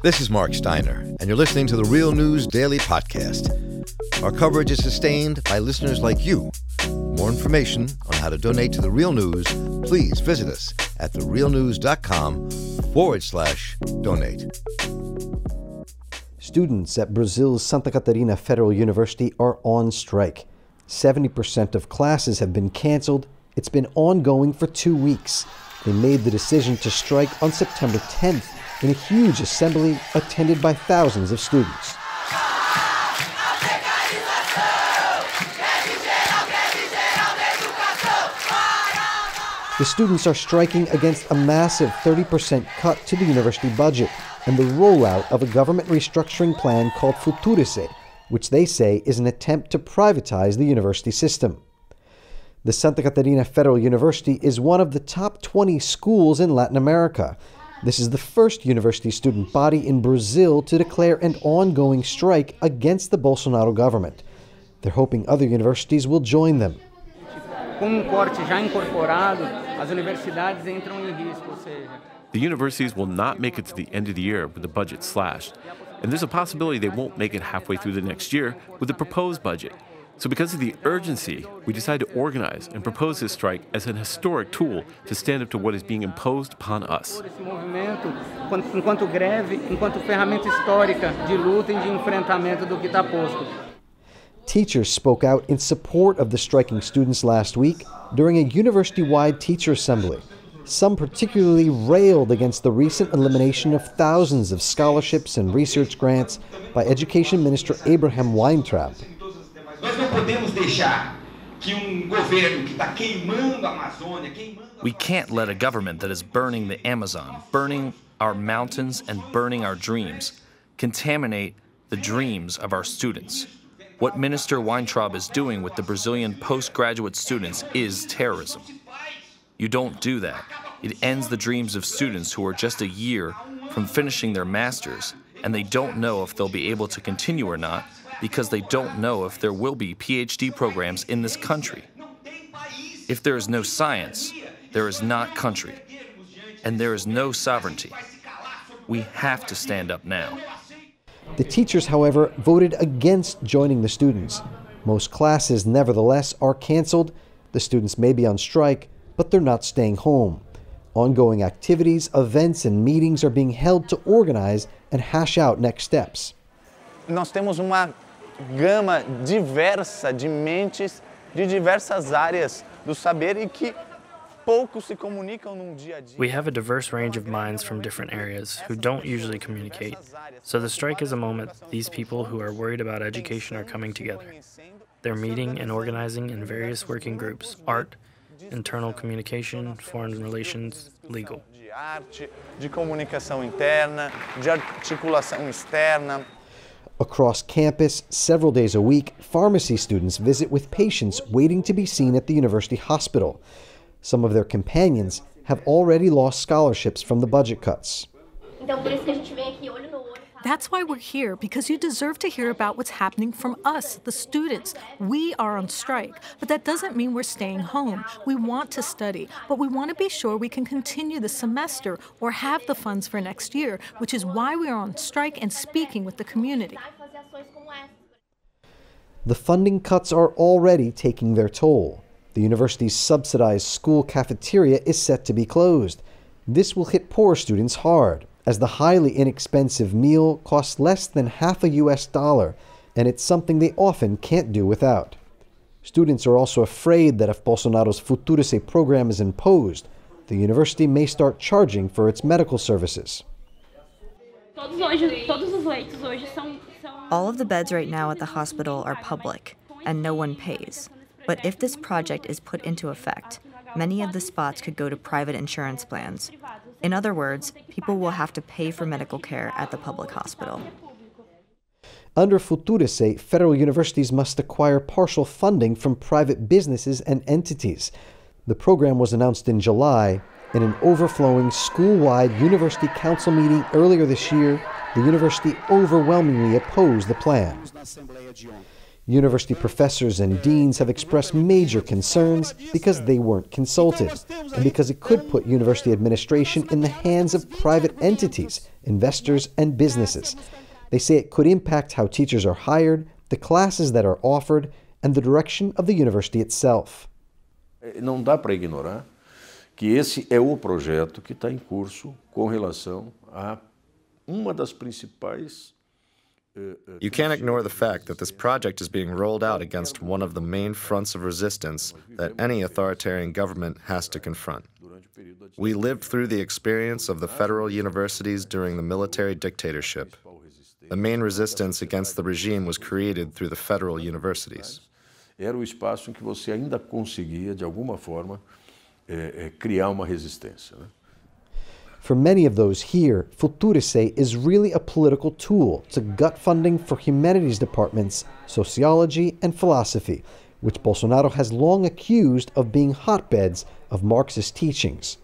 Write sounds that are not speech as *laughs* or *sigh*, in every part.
This is Marc Steiner, and you're listening to the Real News Daily Podcast. Our coverage is sustained by listeners like you. More information on how to donate to the Real News, please visit us at therealnews.com forward slash donate. Students at Brazil's Santa Catarina Federal University are on strike. 70% of classes have been canceled. It's been ongoing for two weeks. They made the decision to strike on September 10th in a huge assembly attended by thousands of students. The students are striking against a massive 30% cut to the university budget and the rollout of a government restructuring plan called Future-se, which they say is an attempt to privatize the university system. The Santa Catarina Federal University is one of the top 20 schools in Latin America this is the first university student body in Brazil to declare an ongoing strike against the Bolsonaro government. They're hoping other universities will join them. The universities will not make it to the end of the year with the budget slashed, and there's a possibility they won't make it halfway through the next year with the proposed budget. So, because of the urgency, we decided to organize and propose this strike as an historic tool to stand up to what is being imposed upon us. Teachers spoke out in support of the striking students last week during a university wide teacher assembly. Some particularly railed against the recent elimination of thousands of scholarships and research grants by Education Minister Abraham Weintraub. We can't let a government that is burning the Amazon, burning our mountains and burning our dreams contaminate the dreams of our students. What Minister Weintraub is doing with the Brazilian postgraduate students is terrorism. You don't do that. It ends the dreams of students who are just a year from finishing their masters and they don't know if they'll be able to continue or not because they don't know if there will be PhD programs in this country. If there is no science, there is not country, and there is no sovereignty. We have to stand up now. The teachers, however, voted against joining the students. Most classes, nevertheless, are canceled. The students may be on strike, but they're not staying home. Ongoing activities, events, and meetings are being held to organize and hash out next steps. Nós temos uma gama diversa de mentes de diversas áreas do saber e que poucos se comunicam num dia a dia. We have a diverse range of minds from different areas who don't usually communicate. So the strike is a moment these people who are worried about education are coming together. They're meeting and organizing in various working groups art, internal communication, foreign relations, legal. De arte, de comunicação interna, de articulação externa. Across campus, several days a week, pharmacy students visit with patients waiting to be seen at the university hospital. Some of their companions have already lost scholarships from the budget cuts. That's why we're here, because you deserve to hear about what's happening from us, the students. We are on strike, but that doesn't mean we're staying home. We want to study, but we want to be sure we can continue the semester or have the funds for next year, which is why we are on strike and speaking with the community. The funding cuts are already taking their toll. The university's subsidized school cafeteria is set to be closed. This will hit poor students hard as the highly inexpensive meal costs less than half a US dollar, and it's something they often can't do without. Students are also afraid that if Bolsonaro's Future-se program is imposed, the university may start charging for its medical services. All of the beds right now at the hospital are public, and no one pays. But if this project is put into effect, many of the spots could go to private insurance plans. In other words, people will have to pay for medical care at the public hospital. Under Future-se, federal universities must acquire partial funding from private businesses and entities. The program was announced in July. In an overflowing school wide university council meeting earlier this year, the university overwhelmingly opposed the plan. University professors and deans have expressed major concerns because they weren't consulted and because it could put university administration in the hands of private entities investors, and businesses. They say it could impact how teachers are hired, the classes that are offered, and the direction of the university itself. Não dá para ignorar que esse é o projeto que está em curso com relação a uma das principais You can't ignore the fact that this project is being rolled out against one of the main fronts of resistance that any authoritarian government has to confront. We lived through the experience of the federal universities during the military dictatorship. The main resistance against the regime was created through the federal universities. Era o espaço em que você ainda conseguia, de alguma forma, eh, eh, criar uma resistência. For many of those here, Future-se is really a political tool to gut funding for humanities departments, sociology, and philosophy, which Bolsonaro has long accused of being hotbeds of Marxist teachings.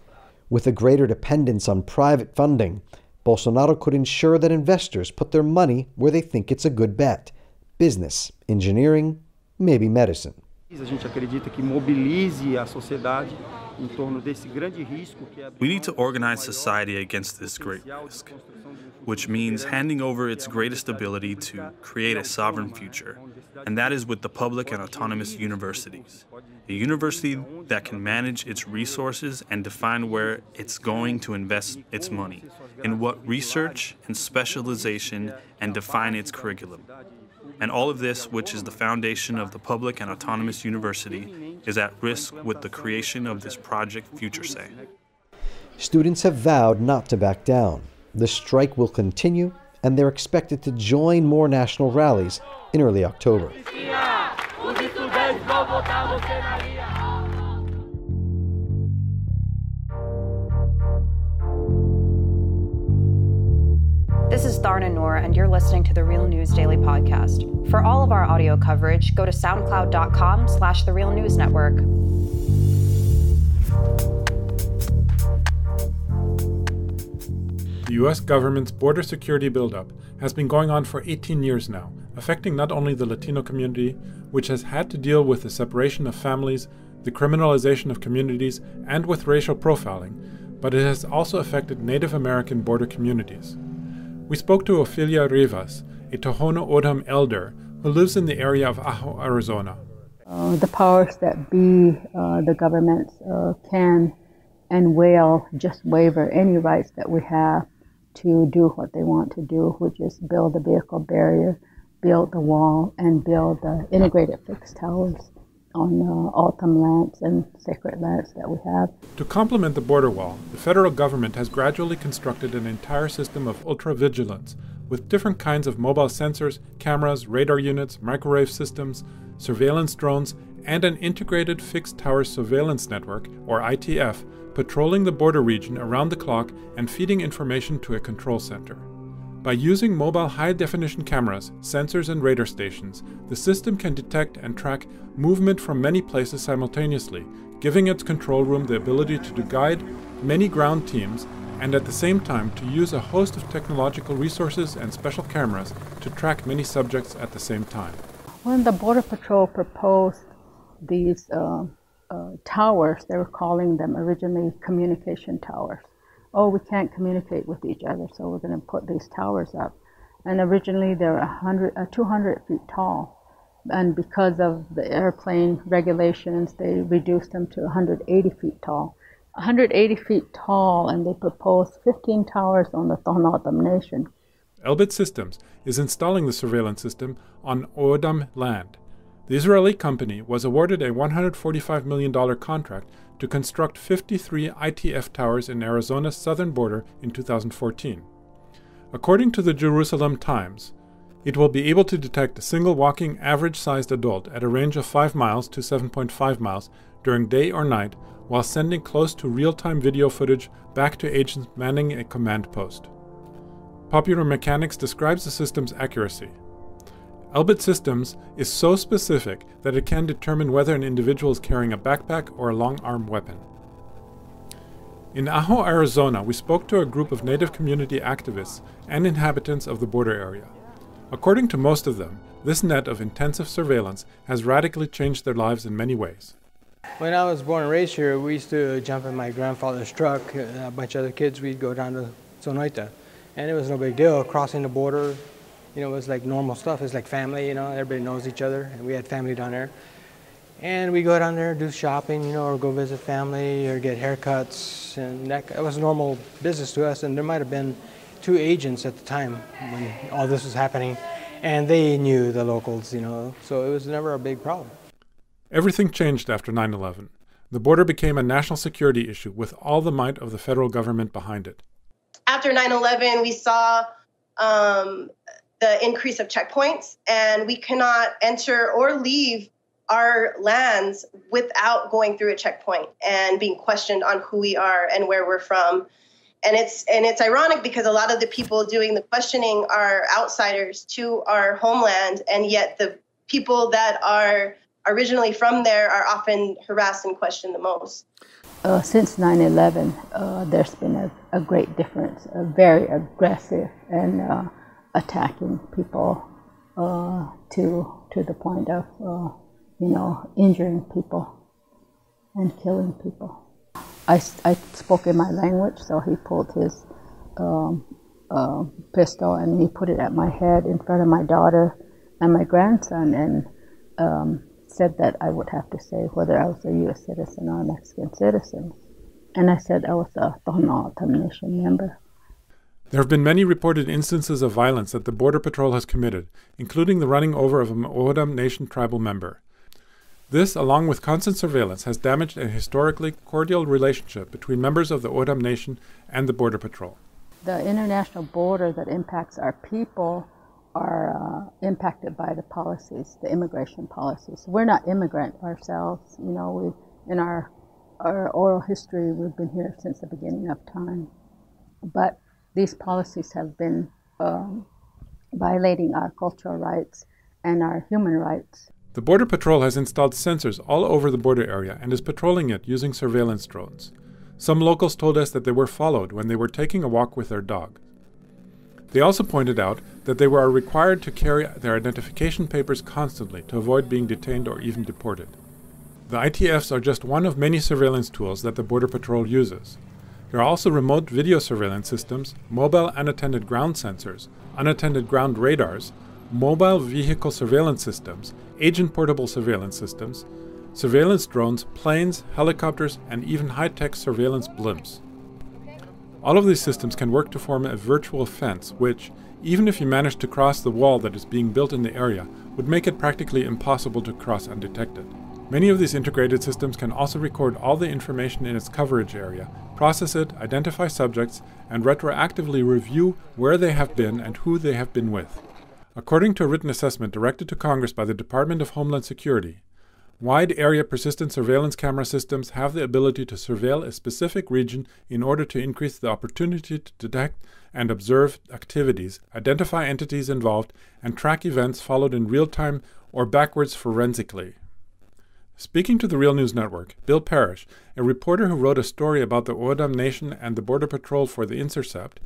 With a greater dependence on private funding, Bolsonaro could ensure that investors put their money where they think it's a good bet business, engineering, maybe medicine. A gente acredita que mobilize a sociedade we need to organize society against this great risk, which means handing over its greatest ability to create a sovereign future, and that is with the public and autonomous universities. A university that can manage its resources and define where it's going to invest its money, in what research and specialization, and define its curriculum. And all of this, which is the foundation of the public and autonomous university, is at risk with the creation of this project Future-se. Students have vowed not to back down. The strike will continue, and they're expected to join more national rallies in early October. This is Dharna Noor, and you're listening to the Real News Daily podcast. For all of our audio coverage, go to soundcloud.com slash the Real News Network. The U.S. government's border security buildup has been going on for 18 years now, affecting not only the Latino community, which has had to deal with the separation of families, the criminalization of communities, and with racial profiling, but it has also affected Native American border communities. We spoke to Ophelia Rivas, a Tohono O'odham elder who lives in the area of Ajo, Arizona. Uh, the powers that be, uh, the governments, uh, can and will just waiver any rights that we have to do what they want to do, which is build a vehicle barrier, build the wall, and build the integrated fixed towers on uh, O'odham lands and sacred lands that we have. To complement the border wall, the federal government has gradually constructed an entire system of ultra-vigilance with different kinds of mobile sensors, cameras, radar units, microwave systems, surveillance drones, and an integrated fixed tower surveillance network, or ITF, patrolling the border region around the clock and feeding information to a control center. By using mobile high definition cameras, sensors, and radar stations, the system can detect and track movement from many places simultaneously, giving its control room the ability to guide many ground teams and at the same time to use a host of technological resources and special cameras to track many subjects at the same time. When the Border Patrol proposed these uh, uh, towers, they were calling them originally communication towers oh, we can't communicate with each other, so we're going to put these towers up. And originally they're 100, uh, 200 feet tall. And because of the airplane regulations, they reduced them to 180 feet tall. 180 feet tall, and they proposed 15 towers on the Tohono Nation. Elbit Systems is installing the surveillance system on O'odham land. The Israeli company was awarded a $145 million contract to construct 53 ITF towers in Arizona's southern border in 2014. According to the Jerusalem Times, it will be able to detect a single walking average sized adult at a range of 5 miles to 7.5 miles during day or night while sending close to real time video footage back to agents manning a command post. Popular Mechanics describes the system's accuracy. Elbit Systems is so specific that it can determine whether an individual is carrying a backpack or a long arm weapon. In Ajo, Arizona, we spoke to a group of Native community activists and inhabitants of the border area. According to most of them, this net of intensive surveillance has radically changed their lives in many ways. When I was born and raised here, we used to jump in my grandfather's truck, a bunch of other kids, we'd go down to Sonoita and it was no big deal crossing the border. You know, it was like normal stuff. It's like family. You know, everybody knows each other, and we had family down there. And we go down there, do shopping, you know, or go visit family, or get haircuts, and that, that was normal business to us. And there might have been two agents at the time when all this was happening, and they knew the locals, you know, so it was never a big problem. Everything changed after 9 11. The border became a national security issue with all the might of the federal government behind it. After 9 11, we saw um, the increase of checkpoints, and we cannot enter or leave our lands without going through a checkpoint and being questioned on who we are and where we're from. And it's and it's ironic because a lot of the people doing the questioning are outsiders to our homeland, and yet the people that are originally from there are often harassed and questioned the most. Uh, since 9 11, uh, there's been a, a, great difference, a very aggressive and uh, attacking people uh, to, to the point of, uh, you know, injuring people and killing people. I, I spoke in my language, so he pulled his um, uh, pistol and he put it at my head in front of my daughter and my grandson, and um, said that I would have to say whether I was a U.S. citizen or a Mexican citizen. And I said I was a Tohono Nation member. There have been many reported instances of violence that the Border Patrol has committed, including the running over of a O'odham Nation tribal member. This, along with constant surveillance, has damaged a historically cordial relationship between members of the O'odham Nation and the Border Patrol. The international border that impacts our people are uh, impacted by the policies, the immigration policies. We're not immigrant ourselves. You know, we in our our oral history, we've been here since the beginning of time. But these policies have been um, violating our cultural rights and our human rights. The Border Patrol has installed sensors all over the border area and is patrolling it using surveillance drones. Some locals told us that they were followed when they were taking a walk with their dog. They also pointed out that they were required to carry their identification papers constantly to avoid being detained or even deported. The ITFs are just one of many surveillance tools that the Border Patrol uses. There are also remote video surveillance systems, mobile unattended ground sensors, unattended ground radars, mobile vehicle surveillance systems, agent portable surveillance systems, surveillance drones, planes, helicopters, and even high tech surveillance blimps. All of these systems can work to form a virtual fence, which, even if you manage to cross the wall that is being built in the area, would make it practically impossible to cross undetected. Many of these integrated systems can also record all the information in its coverage area, process it, identify subjects, and retroactively review where they have been and who they have been with. According to a written assessment directed to Congress by the Department of Homeland Security, Wide area persistent surveillance camera systems have the ability to surveil a specific region in order to increase the opportunity to detect and observe activities, identify entities involved, and track events followed in real time or backwards forensically. Speaking to the Real News Network, Bill Parrish, a reporter who wrote a story about the O'odham Nation and the Border Patrol for The Intercept,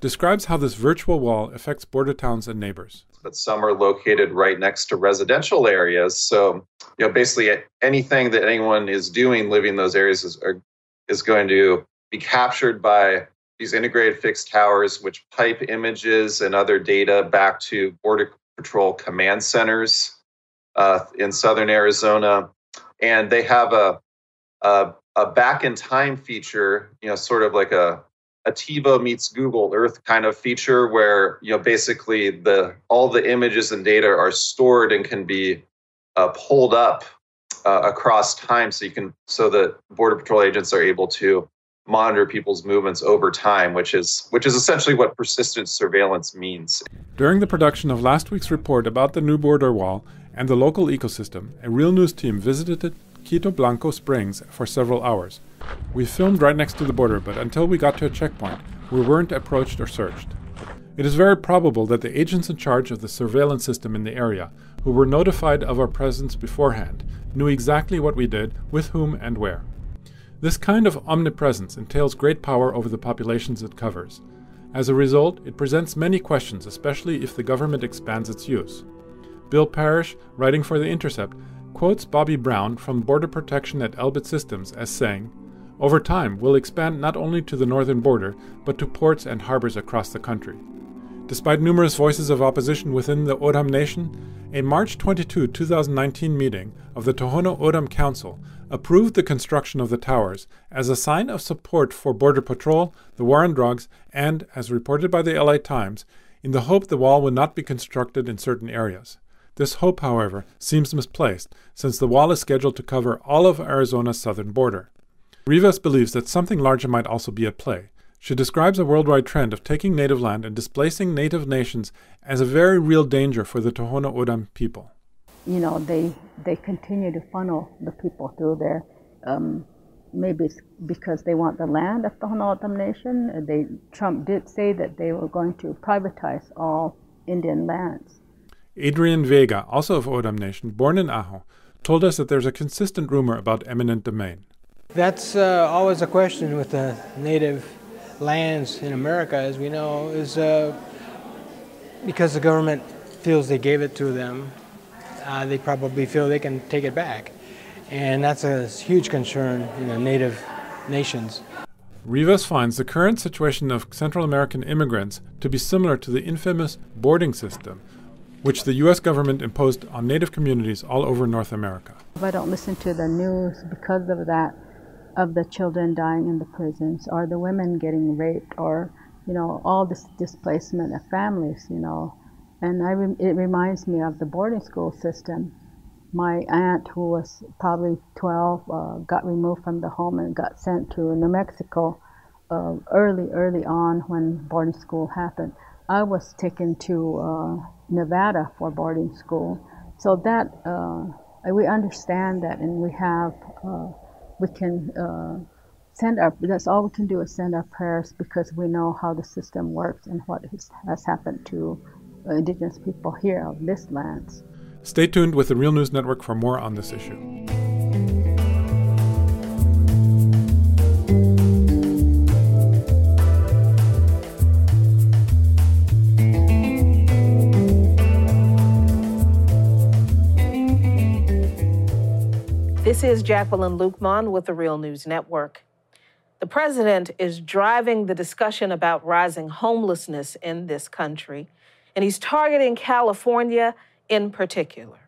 describes how this virtual wall affects border towns and neighbors but some are located right next to residential areas. So, you know, basically anything that anyone is doing living in those areas is, are, is going to be captured by these integrated fixed towers, which pipe images and other data back to Border Patrol command centers uh, in southern Arizona. And they have a, a, a back in time feature, you know, sort of like a a TiVo meets Google Earth kind of feature where you know basically the all the images and data are stored and can be uh, pulled up uh, across time so you can so that border patrol agents are able to monitor people's movements over time which is which is essentially what persistent surveillance means. During the production of last week's report about the new border wall and the local ecosystem a real news team visited Quitobaquito Springs for several hours we filmed right next to the border, but until we got to a checkpoint, we weren't approached or searched. It is very probable that the agents in charge of the surveillance system in the area, who were notified of our presence beforehand, knew exactly what we did, with whom, and where. This kind of omnipresence entails great power over the populations it covers. As a result, it presents many questions, especially if the government expands its use. Bill Parrish, writing for The Intercept, quotes Bobby Brown from Border Protection at Elbit Systems as saying, over time we'll expand not only to the northern border, but to ports and harbors across the country. Despite numerous voices of opposition within the O'odham Nation, a March 22, 2019 meeting of the Tohono O'odham Council approved the construction of the towers as a sign of support for Border Patrol, the war on drugs, and, as reported by the LA Times, in the hope the wall would not be constructed in certain areas. This hope, however, seems misplaced, since the wall is scheduled to cover all of Arizona's southern border. Rivas believes that something larger might also be at play. She describes a worldwide trend of taking native land and displacing native nations as a very real danger for the Tohono O'odham people. You know, they they continue to funnel the people through there. Um, maybe it's because they want the land of the Tohono O'odham Nation. They Trump did say that they were going to privatize all Indian lands. Adrian Vega, also of O'odham Nation, born in Ajo, told us that there's a consistent rumor about eminent domain. That's uh, always a question with the native lands in America, as we know, is uh, because the government feels they gave it to them, uh, they probably feel they can take it back. And that's a huge concern in the native nations. Rivas finds the current situation of Central American immigrants to be similar to the infamous boarding system, which the U.S. government imposed on native communities all over North America. If I don't listen to the news because of that, of the children dying in the prisons or the women getting raped or you know all this displacement of families you know and I re- it reminds me of the boarding school system my aunt who was probably 12 uh, got removed from the home and got sent to new mexico uh, early early on when boarding school happened i was taken to uh, nevada for boarding school so that uh, we understand that and we have uh, we can uh, send our that's all we can do is send our prayers because we know how the system works and what has, happened to indigenous people here of this lands. Stay tuned with the Real News Network for more on this issue. This is Jacqueline Luqman with the Real News Network. The president is driving the discussion about rising homelessness in this country, and he's targeting California in particular.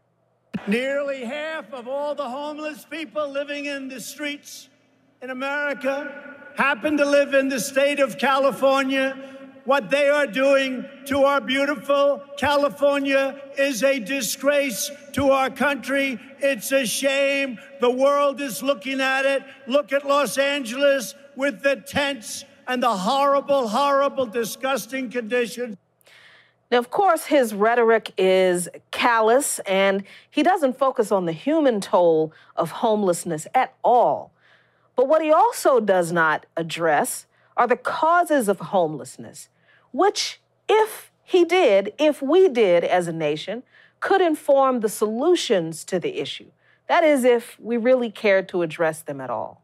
Nearly half of all the homeless people living in the streets in America happen to live in the state of California what they are doing to our beautiful California is a disgrace to our country. It's a shame. The world is looking at it. Look at Los Angeles with the tents and the horrible, horrible, disgusting conditions. Now, of course, his rhetoric is callous and he doesn't focus on the human toll of homelessness at all. But what he also does not address are the causes of homelessness, which, if he did, if we did as a nation, could inform the solutions to the issue. That is, if we really cared to address them at all.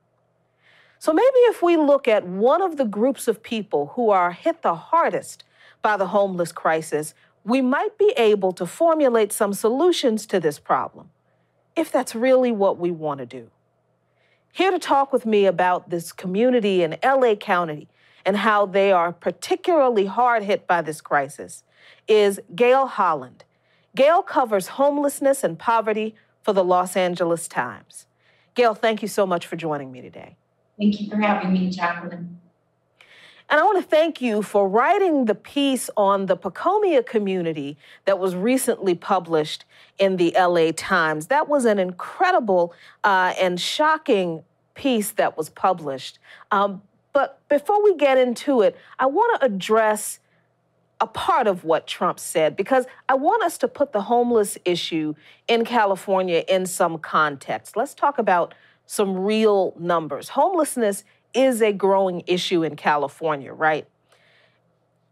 So maybe if we look at one of the groups of people who are hit the hardest by the homeless crisis, we might be able to formulate some solutions to this problem, if that's really what we want to do. Here to talk with me about this community in LA County and how they are particularly hard hit by this crisis is Gale Holland. Gale covers homelessness and poverty for the Los Angeles Times. Gale, thank you so much for joining me today. Thank you for having me, Jacqueline. And I want to thank you for writing the piece on the Pacoima community that was recently published in the LA Times. That was an incredible uh, and shocking piece that was published. Um, but before we get into it, I want to address a part of what Trump said because I want us to put the homeless issue in California in some context. Let's talk about some real numbers. Homelessness is a growing issue in California, right?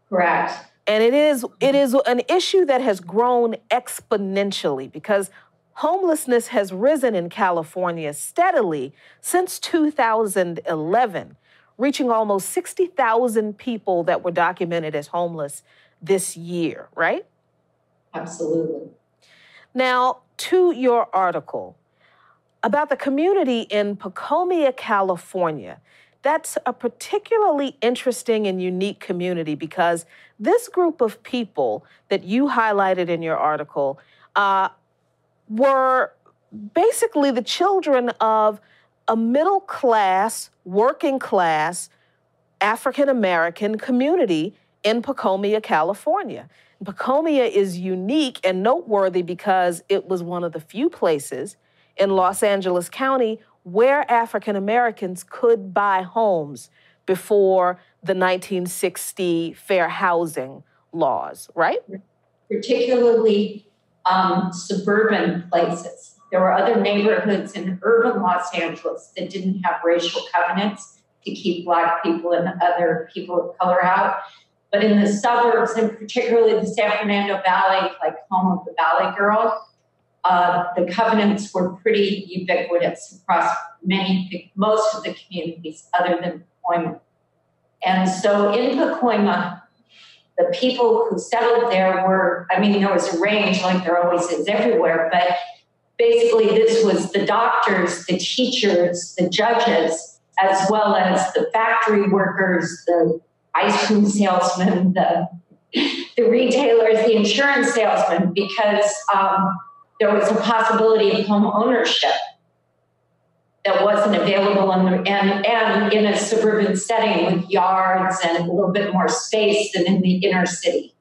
Correct. And it is it is an issue that has grown exponentially because homelessness has risen in California steadily since 2011, reaching almost 60,000 people that were documented as homeless this year, right? Absolutely. Now, to your article, about the community in Pacoima, California. That's a particularly interesting and unique community because this group of people that you highlighted in your article uh, were basically the children of a middle class, working class African American community in Pacoima, California. Pacoima is unique and noteworthy because it was one of the few places in Los Angeles County where African Americans could buy homes before the 1960 fair housing laws, right? Particularly um, suburban places. There were other neighborhoods in urban Los Angeles that didn't have racial covenants to keep Black people and other people of color out. But in the suburbs, and particularly the San Fernando Valley, like home of the Valley Girl, uh, the covenants were pretty ubiquitous across many, most of the communities other than Pacoima. And so in Pacoima, the people who settled there were, I mean, there was a range like there always is everywhere, but basically this was the doctors, the teachers, the judges, as well as the factory workers, the ice cream salesmen, the, *laughs* the retailers, the insurance salesmen, because um, there was a possibility of home ownership that wasn't available in the, and, and in a suburban setting with yards and a little bit more space than in the inner city.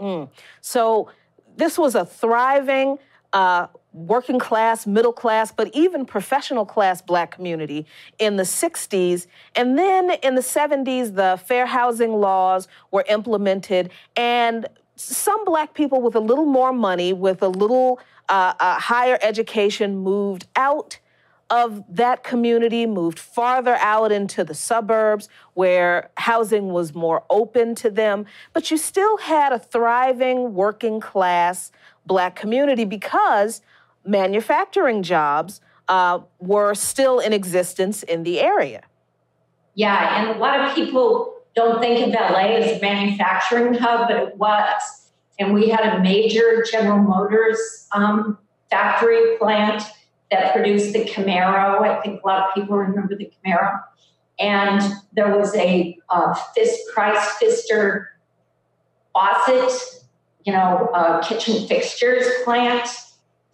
Mm. So this was a thriving uh, working class, middle class, but even professional class black community in the 60s. And then in the 70s, the fair housing laws were implemented, and some black people with a little more money, with a little uh, uh, higher education moved out of that community, moved farther out into the suburbs where housing was more open to them. But you still had a thriving working class black community because manufacturing jobs uh, were still in existence in the area. Yeah, and a lot of people don't think of LA as a manufacturing hub, but it was. And we had a major General Motors um, factory plant that produced the Camaro. I think a lot of people remember the Camaro. And there was a uh, Fist Price Pfister faucet, you know, uh, kitchen fixtures plant,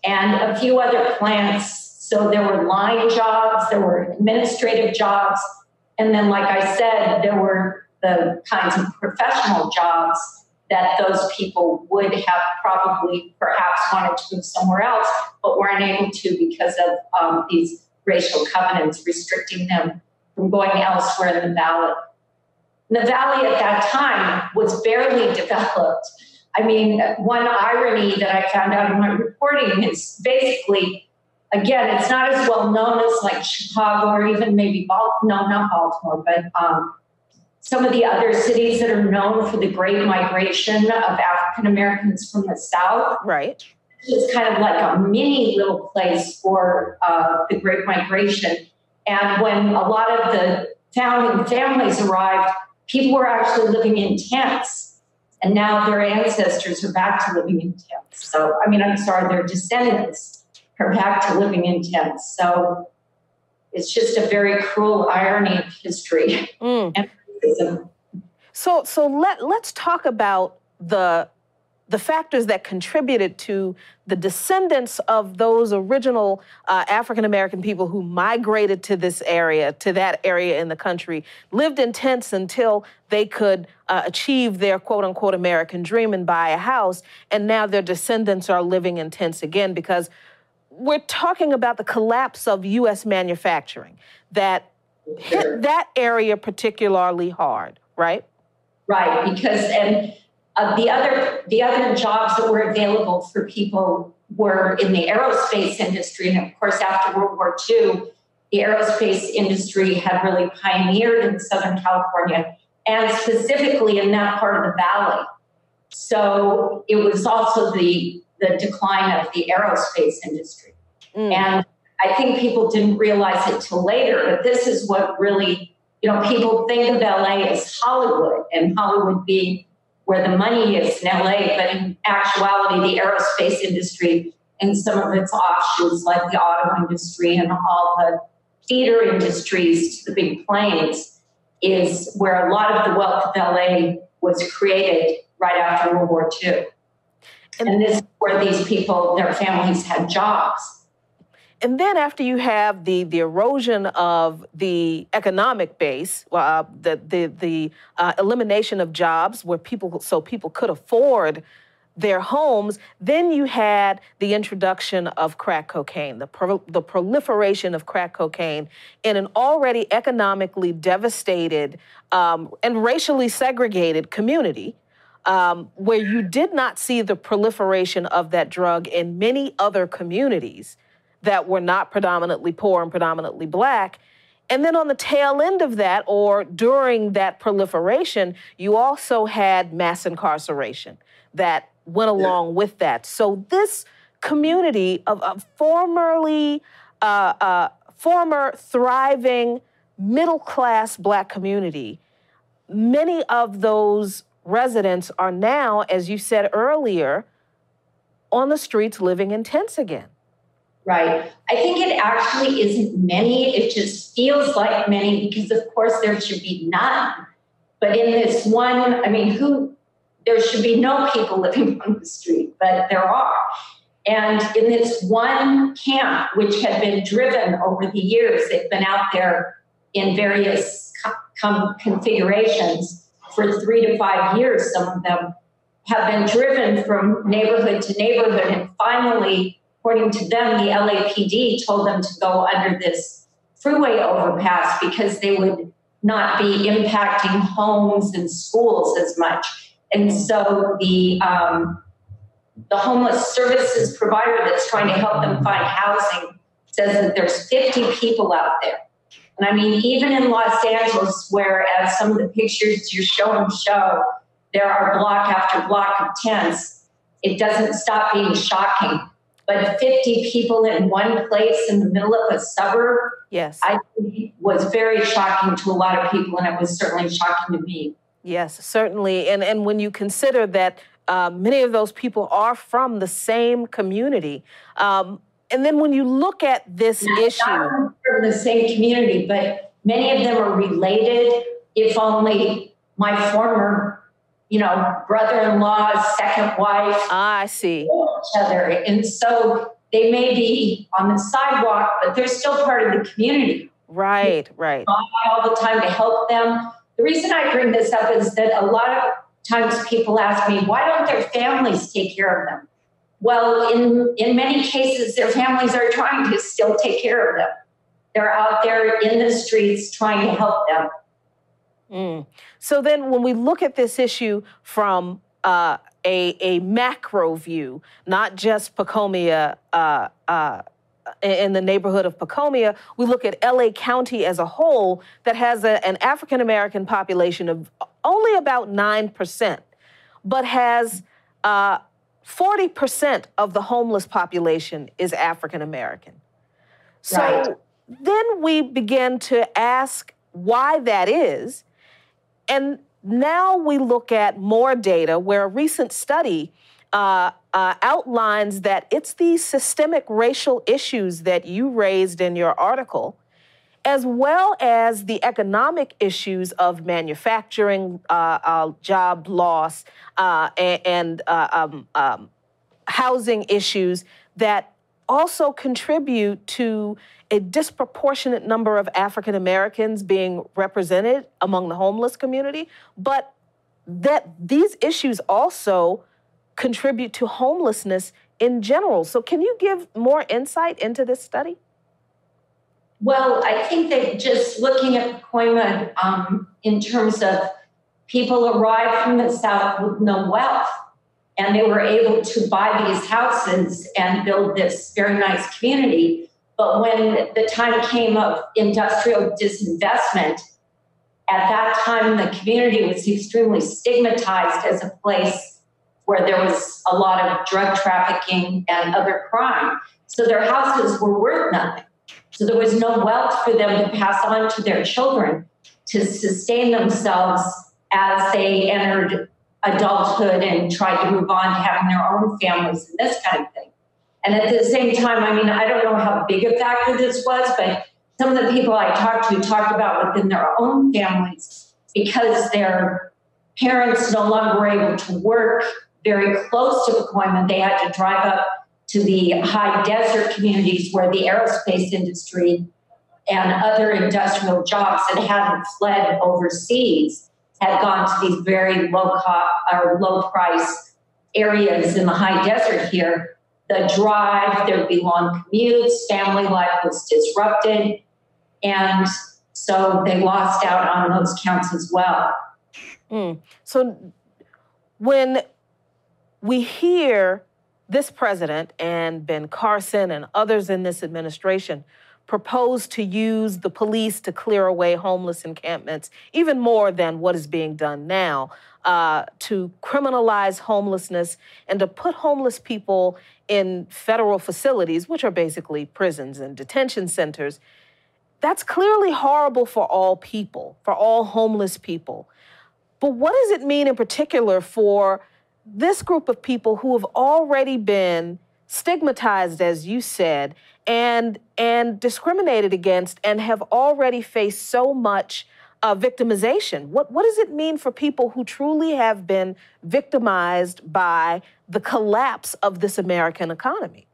and a few other plants. So there were line jobs, there were administrative jobs, and then, like I said, there were the kinds of professional jobs that those people would have probably perhaps wanted to move somewhere else, but weren't able to because of um, these racial covenants restricting them from going elsewhere in the valley. And the valley at that time was barely *laughs* developed. I mean, one irony that I found out in my reporting is basically, again, it's not as well known as like Chicago or even maybe Baltimore, no, not Baltimore, but um, some of the other cities that are known for the great migration of African Americans from the South. Right. It's kind of like a mini little place for uh, the great migration. And when a lot of the founding families arrived, people were actually living in tents. And now their ancestors are back to living in tents. So, I mean, I'm sorry, their descendants are back to living in tents. So it's just a very cruel irony of history. Mm. And so, so let, let's talk about the, the factors that contributed to the descendants of those original uh, African American people who migrated to this area, to that area in the country, lived in tents until they could uh, achieve their quote unquote American dream and buy a house. And now their descendants are living in tents again because we're talking about the collapse of US manufacturing that hit that area particularly hard, right? Right, because and uh, the other the other jobs that were available for people were in the aerospace industry, and of course, after World War II, the aerospace industry had really pioneered in Southern California, and specifically in that part of the valley. So it was also the the decline of the aerospace industry, mm. and I think people didn't realize it till later, but this is what really, you know, people think of LA as Hollywood and Hollywood being where the money is in LA, but in actuality, the aerospace industry and some of its offshoots, like the auto industry and all the feeder industries to the big plains, is where a lot of the wealth of LA was created right after World War II. And this is where these people, their families had jobs. And then after you have the the erosion of the economic base, uh, the the the uh, elimination of jobs where people so people could afford their homes, then you had the introduction of crack cocaine, the, pro- the proliferation of crack cocaine in an already economically devastated um, and racially segregated community. Um, where you did not see the proliferation of that drug in many other communities that were not predominantly poor and predominantly black. And then on the tail end of that, or during that proliferation, you also had mass incarceration that went along with that. So this community of, of formerly uh, uh, former thriving middle class black community, many of those residents are now, as you said earlier, on the streets living in tents again. Right. I think it actually isn't many. It just feels like many because, of course, there should be none. But in this one, I mean, who there should be no people living *laughs* on the street, but there are. And in this one camp, which had been driven over the years, they've been out there in various com- configurations for three to five years. Some of them have been driven from neighborhood to neighborhood. And finally, according to them, the LAPD told them to go under this freeway overpass because they would not be impacting homes and schools as much. And so the um, the homeless services provider that's trying to help them find housing says that there's 50 people out there. And I mean, even in Los Angeles, where as some of the pictures you're showing show, there are block after block of tents, it doesn't stop being shocking. But 50 people in one place in the middle of a suburb, yes, I was very shocking to a lot of people, and it was certainly shocking to me. Yes, certainly. And, and when you consider that uh, many of those people are from the same community, um, and then when you look at this Not issue. From the same community, but many of them are related, if only my former you know, brother-in-law's second wife. Ah, I see. Each other, and so they may be on the sidewalk, but they're still part of the community. Right, right. All the time to help them. The reason I bring this up is that a lot of times people ask me, why don't their families take care of them? Well, in, in many cases, their families are trying to still take care of them. They're out there in the streets trying to help them. Mm. So then, when we look at this issue from uh, a, a macro view, not just Pacoima uh, uh, in the neighborhood of Pacoima, we look at LA County as a whole that has a, an African American population of only about 9%, but has uh, 40% of the homeless population is African American. So right. then we begin to ask why that is. And now we look at more data where a recent study uh, uh, outlines that it's these systemic racial issues that you raised in your article, as well as the economic issues of manufacturing, uh, uh job loss, uh, and, and uh, um, um, housing issues that also contribute to a disproportionate number of African Americans being represented among the homeless community, but that these issues also contribute to homelessness in general. So, can you give more insight into this study? Well, I think that just looking at Pacoima um, in terms of people arrived from the South with no wealth, and they were able to buy these houses and build this very nice community. But when the time came of industrial disinvestment, at that time the community was extremely stigmatized as a place where there was a lot of drug trafficking and other crime. So their houses were worth nothing. So there was no wealth for them to pass on to their children to sustain themselves as they entered adulthood and tried to move on to having their own families and this kind of thing. And at the same time, I mean, I don't know how big a factor this was, but some of the people I talked to talked about within their own families because their parents no longer were able to work very close to Pacoima. They had to drive up to the high desert communities where the aerospace industry and other industrial jobs that hadn't fled overseas had gone to these very low cost or low price areas in the high desert here. The drive, there'd be long commutes, family life was disrupted. And so they lost out on those counts as well. Mm. So when we hear this president and Ben Carson and others in this administration propose to use the police to clear away homeless encampments, even more than what is being done now, uh, to criminalize homelessness and to put homeless people in federal facilities, which are basically prisons and detention centers. That's clearly horrible for all people, for all homeless people. But what does it mean in particular for this group of people who have already been stigmatized, as you said, and and discriminated against, and have already faced so much uh, victimization? What what does it mean for people who truly have been victimized by the collapse of this American economy?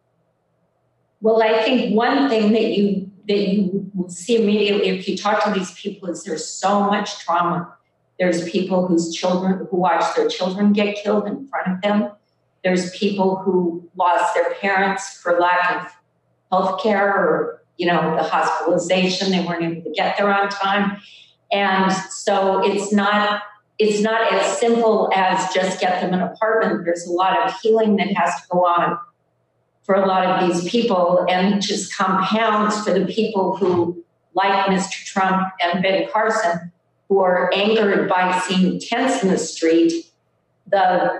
Well, I think one thing that you that you will see immediately if you talk to these people is there's so much trauma there's people whose children who watch their children get killed in front of them. There's people who lost their parents for lack of health care or, you know, the hospitalization. They weren't able to get there on time. And so it's not it's not as simple as just get them an apartment. There's a lot of healing that has to go on for a lot of these people and just compounds for the people who, like Mr. Trump and Ben Carson, who are angered by seeing tents in the street, the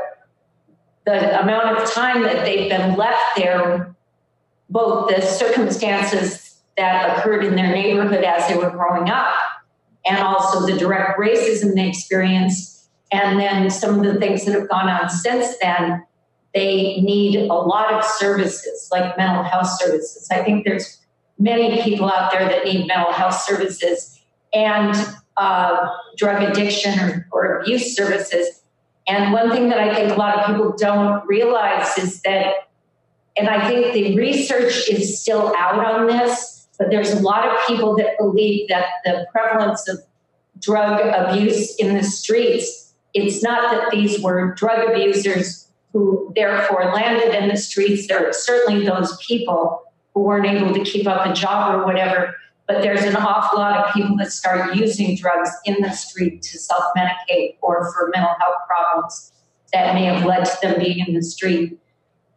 the amount of time that they've been left there, both the circumstances that occurred in their neighborhood as they were growing up, and also the direct racism they experienced, and then some of the things that have gone on since then. They need a lot of services, like mental health services. I think there's many people out there that need mental health services. And uh, drug addiction or, or abuse services. And one thing that I think a lot of people don't realize is that, and I think the research is still out on this, but there's a lot of people that believe that the prevalence of drug abuse in the streets, it's not that these were drug abusers who therefore landed in the streets. There are certainly those people who weren't able to keep up a job or whatever, but there's an awful lot of people that start using drugs in the street to self medicate or for mental health problems that may have led to them being in the street.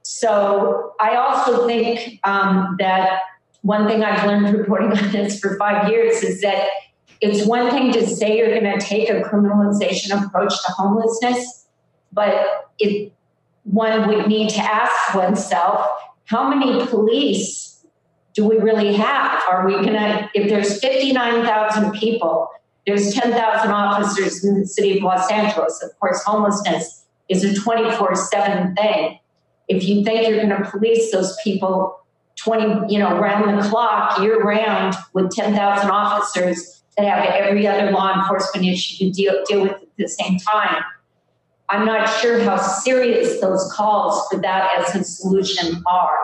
So I also think um, that one thing I've learned reporting on this for five years is that it's one thing to say you're going to take a criminalization approach to homelessness, but it, one would need to ask oneself how many police do we really have? Are we going to, if there's 59,000 people, there's 10,000 officers in the city of Los Angeles. Of course, homelessness is a 24 7 thing. If you think you're going to police those people 20, you know, round the clock, year round, with 10,000 officers that have every other law enforcement issue to deal, deal with at the same time, I'm not sure how serious those calls for that as a solution are.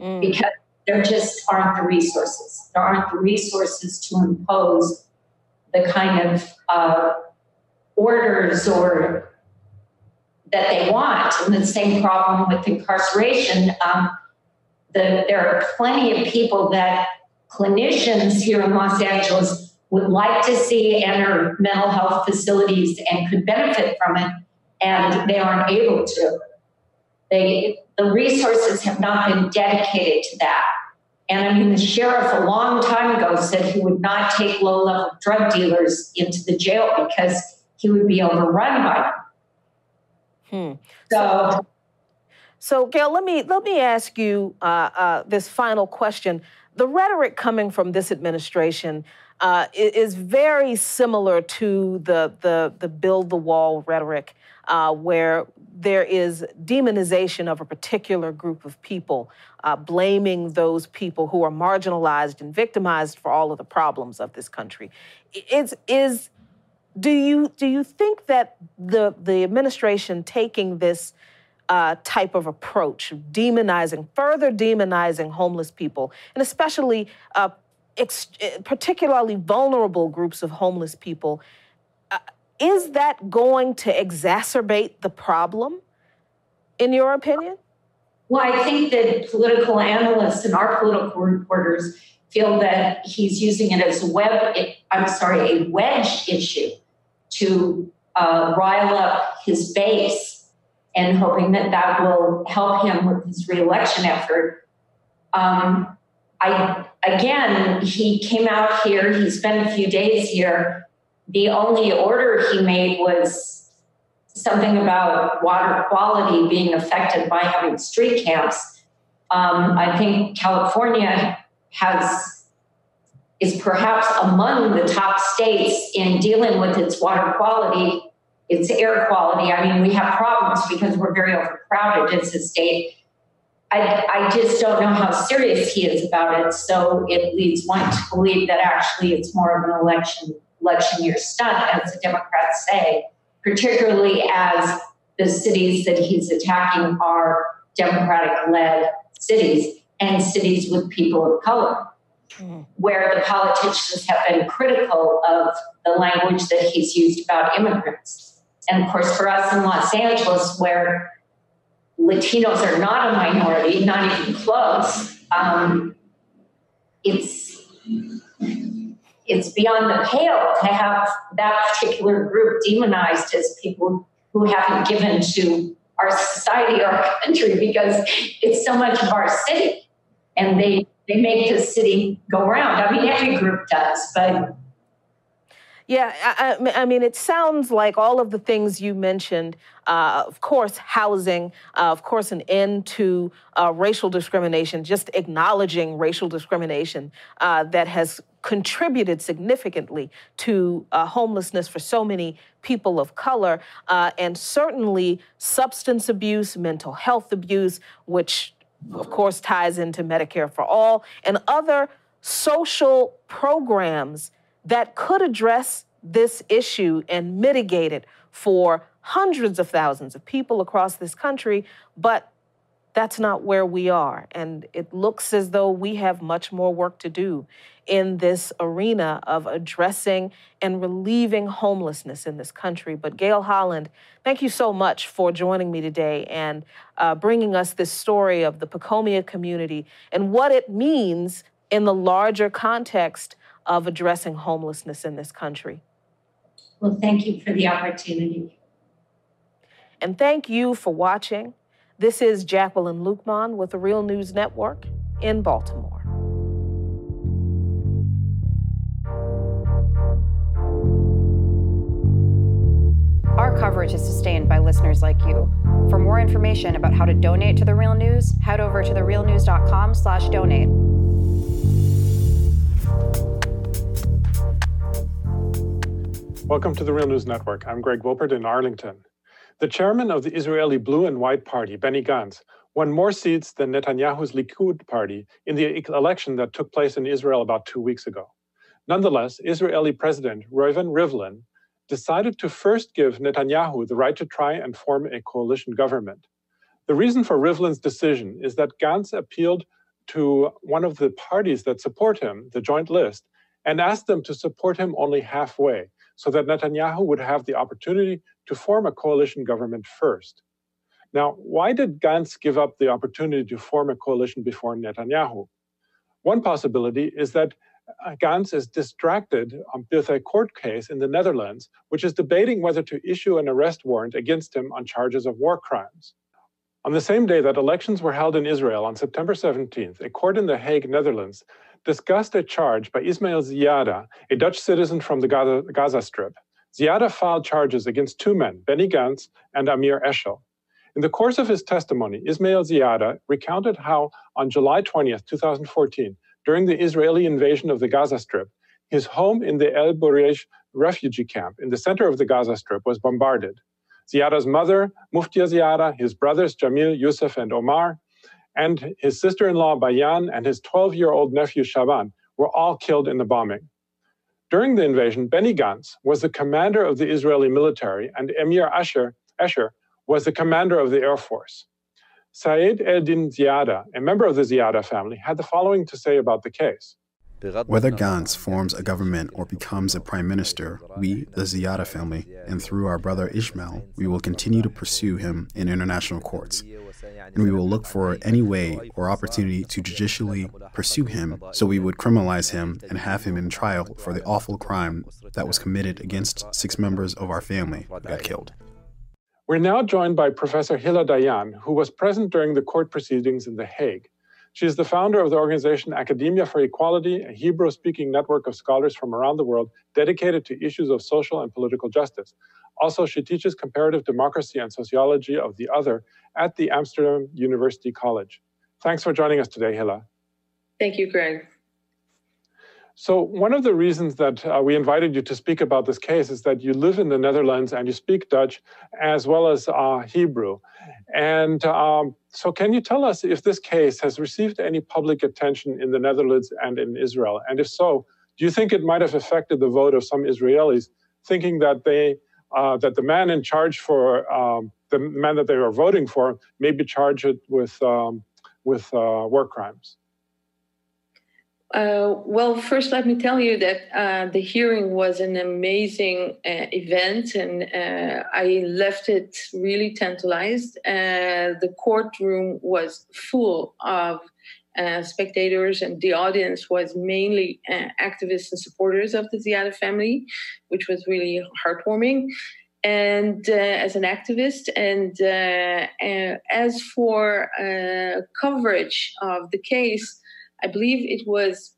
Mm. Because there just aren't the resources. There aren't the resources to impose the kind of uh, orders or that they want. And the same problem with incarceration. Um, the, there are plenty of people that clinicians here in Los Angeles would like to see enter mental health facilities and could benefit from it, and they aren't able to. They, the resources have not been dedicated to that. And I mean, the sheriff a long time ago said he would not take low level drug dealers into the jail because he would be overrun by them. Hmm. So, so Gale, let me let me ask you uh, uh, this final question. the rhetoric coming from this administration uh, is very similar to the, the, the build the wall rhetoric, uh, where there is demonization of a particular group of people, uh, blaming those people who are marginalized and victimized for all of the problems of this country. Is, is do you do you think that the the administration taking this uh, type of approach, demonizing, further demonizing homeless people, and especially uh, ex- particularly vulnerable groups of homeless people, uh, is that going to exacerbate the problem, in your opinion? Well, I think that political analysts and our political reporters feel that he's using it as a web, I'm sorry, a wedge issue to uh, rile up his base and hoping that that will help him with his reelection effort. Um, I again, he came out here. He spent a few days here. The only order he made was something about water quality being affected by having street camps. Um, I think California has is perhaps among the top states in dealing with its water quality, its air quality. I mean, we have problems because we're very overcrowded as a state. I, I just don't know how serious he is about it. So it leads one to believe that actually it's more of an election election year stunt, as the Democrats say, particularly as the cities that he's attacking are Democratic-led cities and cities with people of color, mm. where the politicians have been critical of the language that he's used about immigrants. And of course, for us in Los Angeles, where Latinos are not a minority, not even close. Um, it's it's beyond the pale to have that particular group demonized as people who haven't given to our society or our country because it's so much of our city, and they they make the city go round. I mean, every group does, but yeah, I, I, mean, it sounds like all of the things you mentioned, uh, of course, housing, uh, of course, an end to uh, racial discrimination, just acknowledging racial discrimination uh, that has contributed significantly to uh, homelessness for so many people of color, uh, and certainly substance abuse, mental health abuse, which of course ties into Medicare for All, and other social programs that could address this issue and mitigate it for hundreds of thousands of people across this country, but that's not where we are. And it looks as though we have much more work to do in this arena of addressing and relieving homelessness in this country. But Gale Holland, thank you so much for joining me today and uh, bringing us this story of the Pacoima community and what it means in the larger context of addressing homelessness in this country. Well, thank you for the opportunity. And thank you for watching. This is Jacqueline Luqman with the Real News Network in Baltimore. Our coverage is sustained by listeners like you. For more information about how to donate to The Real News, head over to therealnews.com slash donate. Welcome to the Real News Network. I'm Greg Wilpert in Arlington. The chairman of the Israeli Blue and White Party, Benny Gantz, won more seats than Netanyahu's Likud party in the election that took place in Israel about two weeks ago. Nonetheless, Israeli President Reuven Rivlin decided to first give Netanyahu the right to try and form a coalition government. The reason for Rivlin's decision is that Gantz appealed to one of the parties that support him, the Joint List, and asked them to support him only halfway, so that Netanyahu would have the opportunity to form a coalition government first. Now, why did Gantz give up the opportunity to form a coalition before Netanyahu? One possibility is that uh, Gantz is distracted with a court case in the Netherlands, which is debating whether to issue an arrest warrant against him on charges of war crimes. On the same day that elections were held in Israel on September 17th, a court in The Hague, Netherlands, discussed a charge by Ismail Ziada, a Dutch citizen from the Gaza, Gaza Strip. Ziada filed charges against two men, Benny Gantz and Amir Eshel. In the course of his testimony, Ismail Ziada recounted how on July 20th, 2014, during the Israeli invasion of the Gaza Strip, his home in the El Bureij refugee camp in the center of the Gaza Strip was bombarded. Ziada's mother, Muftia Ziada, his brothers Jamil, Yusuf, and Omar, and his sister in law Bayan and his 12 year old nephew Shaban were all killed in the bombing. During the invasion, Benny Gantz was the commander of the Israeli military, and Emir Asher, Escher was the commander of the Air Force. Saeed Eldin Ziada, a member of the Ziada family, had the following to say about the case. Whether Gantz forms a government or becomes a prime minister, we, the Ziada family, and through our brother Ishmael, we will continue to pursue him in international courts. And we will look for any way or opportunity to judicially pursue him so we would criminalize him and have him in trial for the awful crime that was committed against six members of our family who got killed. We're now joined by Professor Hilla Dayan, who was present during the court proceedings in The Hague. She is the founder of the organization Academia for Equality, a Hebrew speaking network of scholars from around the world dedicated to issues of social and political justice. Also, she teaches comparative democracy and sociology of the other at the Amsterdam University College. Thanks for joining us today, Hilla. Thank you, Greg. So, one of the reasons that uh, we invited you to speak about this case is that you live in the Netherlands and you speak Dutch as well as uh, Hebrew. And um, so, can you tell us if this case has received any public attention in the Netherlands and in Israel? And if so, do you think it might have affected the vote of some Israelis, thinking that they uh, that the man in charge for um, the man that they were voting for may be charged with um, with uh, war crimes? Uh, well, first, let me tell you that uh, the hearing was an amazing uh, event, and uh, I left it really tantalized. Uh, the courtroom was full of uh, spectators, and the audience was mainly activists and supporters of the Ziada family, which was really heartwarming. And as an activist, and as for coverage of the case, I believe it was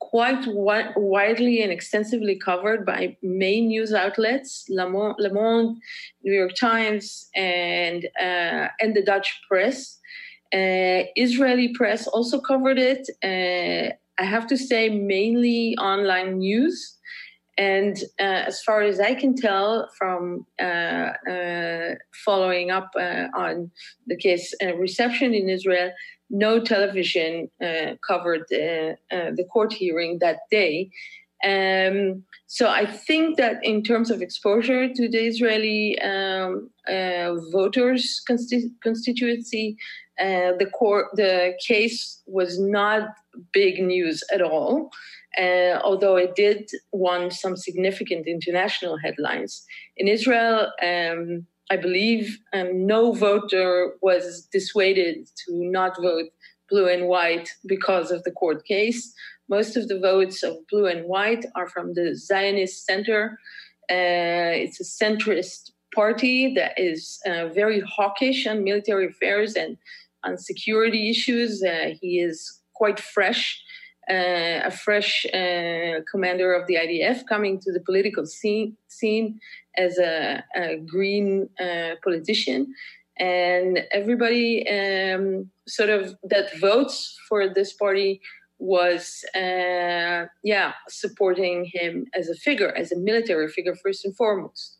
quite wi- widely and extensively covered by main news outlets, Le Monde, New York Times, and uh, and the Dutch press. Uh, Israeli press also covered it. Uh, I have to say, mainly online news. And uh, as far as I can tell from uh, uh, following up on the case reception in Israel, no television uh, covered uh, uh, the court hearing that day. Um, so I think that in terms of exposure to the Israeli um, uh, voters consti- constituency, uh, the court the case was not big news at all. Uh, although it did won some significant international headlines in Israel. Um, I believe um, no voter was dissuaded to not vote blue and white because of the court case. Most of the votes of blue and white are from the Zionist Center. Uh, it's a centrist party that is uh, very hawkish on military affairs and on security issues. Uh, he is quite fresh, uh, a fresh uh, commander of the IDF coming to the political scene, scene as a, a green uh, politician. And everybody um, sort of that votes for this party was, uh, yeah, supporting him as a figure, as a military figure, first and foremost.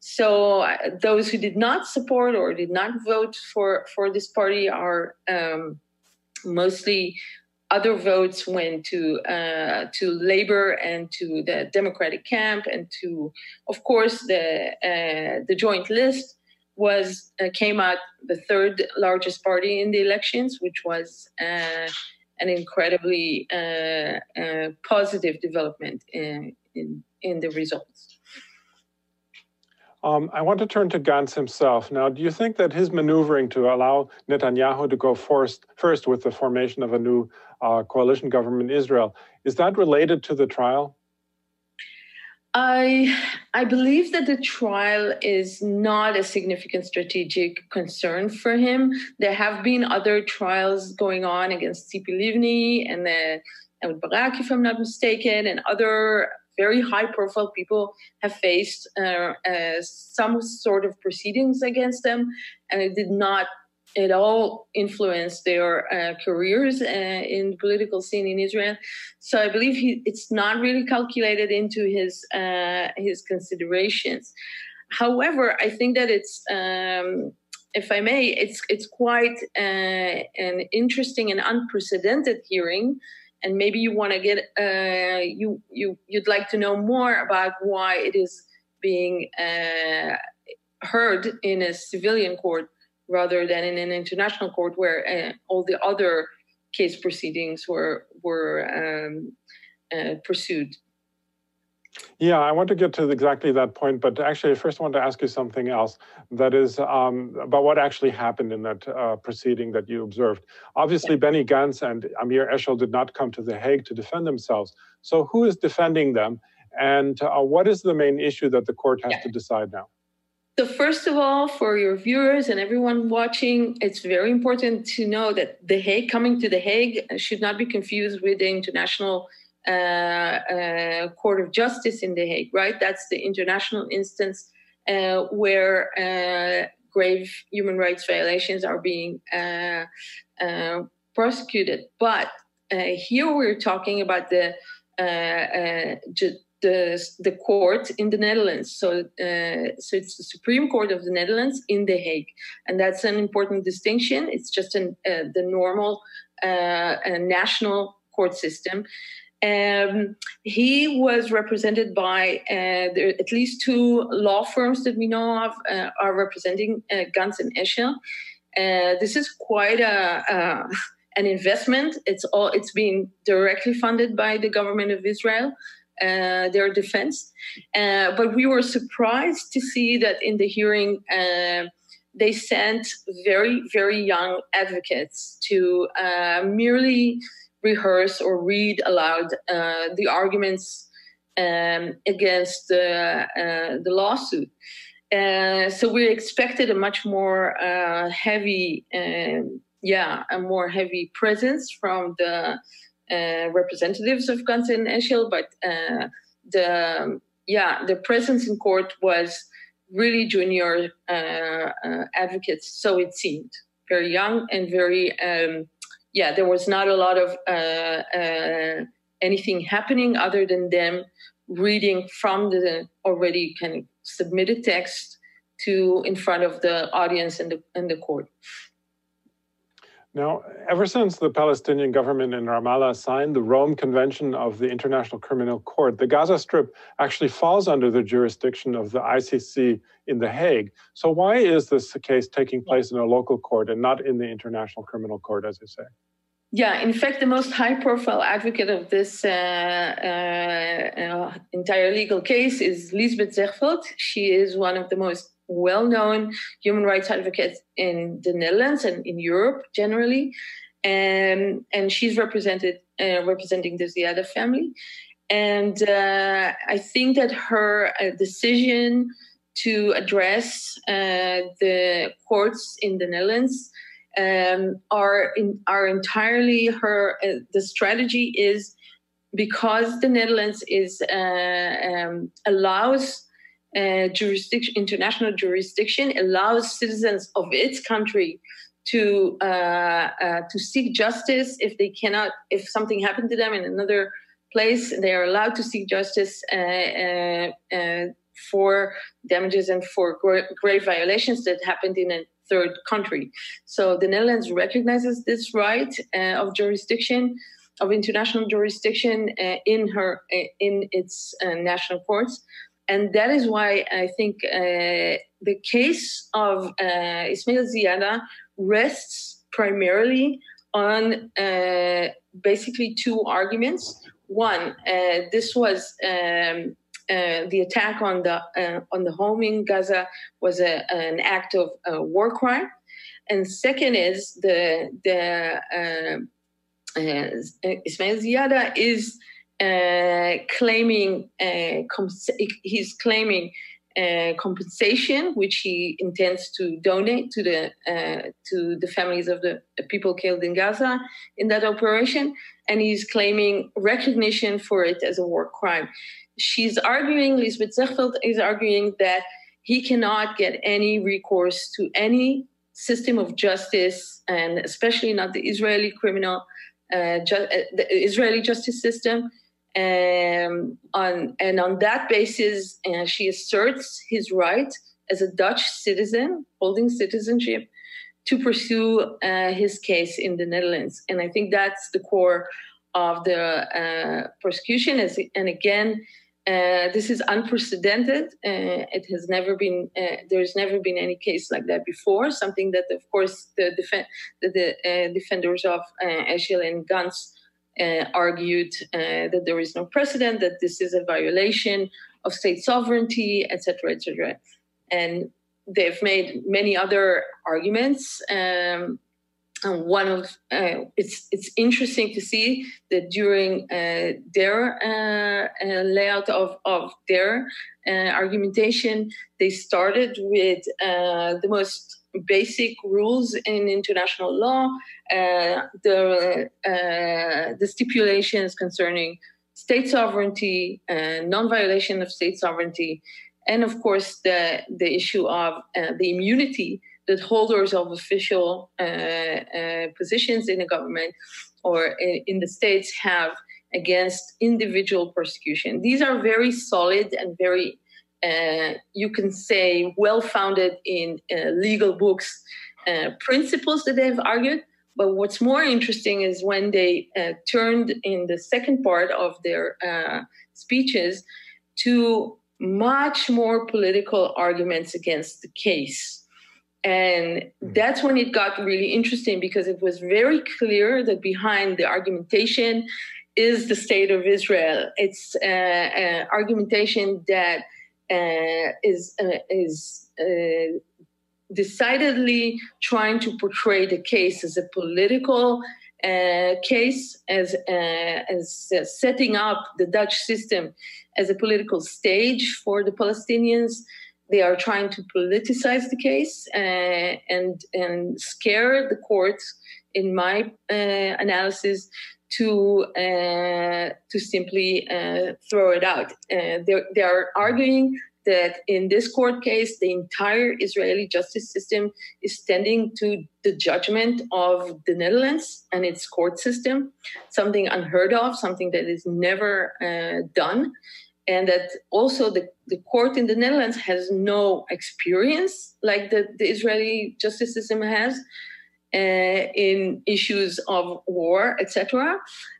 So uh, those who did not support or did not vote for for this party are um, mostly other votes went to uh, to Labor and to the Democratic camp and to, of course, the uh, the joint list was uh, came out the third largest party in the elections, which was uh, an incredibly uh, uh, positive development in, in in the results. Um, I want to turn to Gantz himself. Now, do you think that his maneuvering to allow Netanyahu to go first, first with the formation of a new uh, coalition government in Israel, is that related to the trial? I I believe that the trial is not a significant strategic concern for him. There have been other trials going on against Tzipi Livni and the Ehud Barak, if I'm not mistaken, and other very high profile people have faced uh, uh, some sort of proceedings against them, and it did not it all influenced their uh, careers uh, in the political scene in Israel. So I believe he, it's not really calculated into his uh, his considerations. However, I think that it's, um, if I may, it's it's quite uh, an interesting and unprecedented hearing. And maybe you want to get uh, you you you'd like to know more about why it is being uh, heard in a civilian court rather than in an international court where uh, all the other case proceedings were were um, uh, pursued. Yeah, I want to get to exactly that point, but actually, I first want to ask you something else. That is um, about what actually happened in that uh, proceeding that you observed. Obviously, Benny Gantz and Amir Eshel did not come to The Hague to defend themselves. So, who is defending them, and uh, what is the main issue that the court has yeah. to decide now? So, first of all, for your viewers and everyone watching, it's very important to know that The Hague, coming to The Hague, should not be confused with the International uh, uh, Court of Justice in The Hague, right? That's the international instance uh, where uh, grave human rights violations are being uh, uh, prosecuted. But here we're talking about the the the court in the Netherlands. So uh, so it's the Supreme Court of the Netherlands in The Hague, and that's an important distinction. It's just an, uh, the normal uh, national court system. Um, he was represented by uh, there, at least two law firms that we know of uh, are representing uh, Gantz and Eshel. this is quite a an investment. It's all it's being directly funded by the government of Israel uh, their defense. Uh, but we were surprised to see that in the hearing, uh, they sent very, very young advocates to uh, merely rehearse or read aloud uh, the arguments um, against the, uh, lawsuit. so we expected a much more heavy, um, yeah, a more heavy presence from the representatives of Gantz and Eshel, but uh, the yeah the presence in court was really junior uh, advocates, so it seemed very young and very um, yeah. There was not a lot of anything happening other than them reading from the already kind of submitted text to in front of the audience and the and the court. Now, ever since the Palestinian government in Ramallah signed the Rome Convention of the International Criminal Court, the Gaza Strip actually falls under the jurisdiction of the ICC in The Hague. So, why is this case taking place in a local court and not in the International Criminal Court, as you say? Yeah, in fact, the most high profile advocate of this uh, uh, uh, entire legal case is Liesbeth Zegveld. She is one of the most well-known human rights advocates in the Netherlands and in Europe generally, and and she's represented uh, representing the Ziada family, and uh, I think that her uh, decision to address uh, the courts in the Netherlands um, are in, are entirely her. Uh, the strategy is because the Netherlands is uh, um, allows uh, jurisdiction, international jurisdiction allows citizens of its country to uh, uh, to seek justice if they cannot, if something happened to them in another place, they are allowed to seek justice uh, uh, for damages and for grave violations that happened in a third country. So the Netherlands recognizes this right of jurisdiction of international jurisdiction in her in its national courts and that is why I think uh, the case of uh, Ismail Ziada rests primarily on uh, basically two arguments. One, uh, this was um, uh, the attack on the uh, on the home in Gaza was a, an act of war crime, and second is the the Ismail Ziada is uh, claiming uh, he's claiming uh, compensation, which he intends to donate to the uh, to the families of the people killed in Gaza in that operation, and he's claiming recognition for it as a war crime. She's arguing, Liesbeth Zegveld is arguing that he cannot get any recourse to any system of justice, and especially not the Israeli criminal, uh, ju- uh, the Israeli justice system. Um, on and on that basis, uh, she asserts his right as a Dutch citizen holding citizenship to pursue uh, his case in the Netherlands. And I think that's the core of the uh, prosecution. And again, uh, this is unprecedented. Uh, it has never been. Uh, there's never been any case like that before. Something that, of course, the, def- the, the uh, defenders of uh, Eshel and Gantz argued that there is no precedent, that this is a violation of state sovereignty, etc., etc. And they've made many other arguments. Um, and one of uh, it's it's interesting to see that during uh, their uh, uh layout of of their uh, argumentation, they started with uh, the most basic rules in international law, the the stipulations concerning state sovereignty, and non-violation of state sovereignty, and of course the the issue of uh, the immunity that holders of official uh, uh, positions in the government or in, the states have against individual persecution. These are very solid and very, uh, you can say, well founded in uh, legal books uh, principles that they've argued. But what's more interesting is when they turned in the second part of their speeches to much more political arguments against the case. And hmm. that's when it got really interesting because it was very clear that behind the argumentation is the state of Israel. It's uh, uh, argumentation that uh, is uh, is uh, decidedly trying to portray the case as a political uh, case, as as setting up the Dutch system as a political stage for the Palestinians. They are trying to politicize the case uh, and and scare the courts, in my uh, analysis, to uh, to simply uh, throw it out. Uh, they are arguing that in this court case, the entire Israeli justice system is standing to the judgment of the Netherlands and its court system, something unheard of, something that is never uh, done and that also the, the court in the Netherlands has no experience like the, the Israeli justice system has uh, in issues of war, etc.,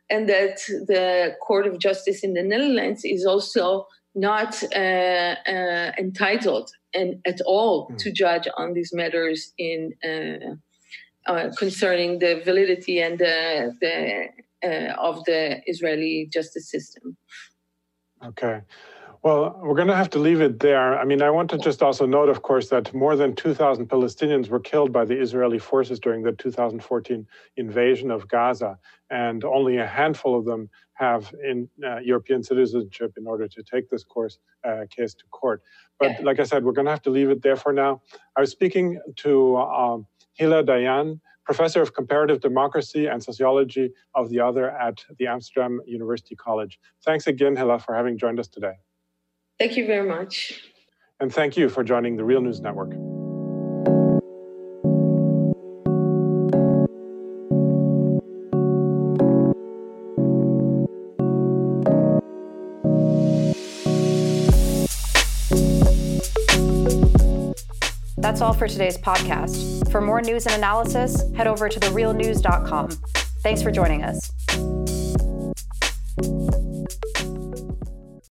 and that the Court of Justice in the Netherlands is also not uh, uh, entitled and at all mm. to judge on these matters in uh, uh, concerning the validity and the, the uh, of the Israeli justice system. Okay. Well, we're going to have to leave it there. I mean, I want to just also note, of course, that more than 2,000 Palestinians were killed by the Israeli forces during the 2014 invasion of Gaza, and only a handful of them have in uh, European citizenship in order to take this course, uh, case to court. But like I said, we're going to have to leave it there for now. I was speaking to um, Hilla Dayan, professor of comparative democracy and sociology of the other at the Amsterdam University College. Thanks again, Hilla, for having joined us today. Thank you very much. And thank you for joining the Real News Network. That's all for today's podcast. For more news and analysis, head over to therealnews.com. Thanks for joining us.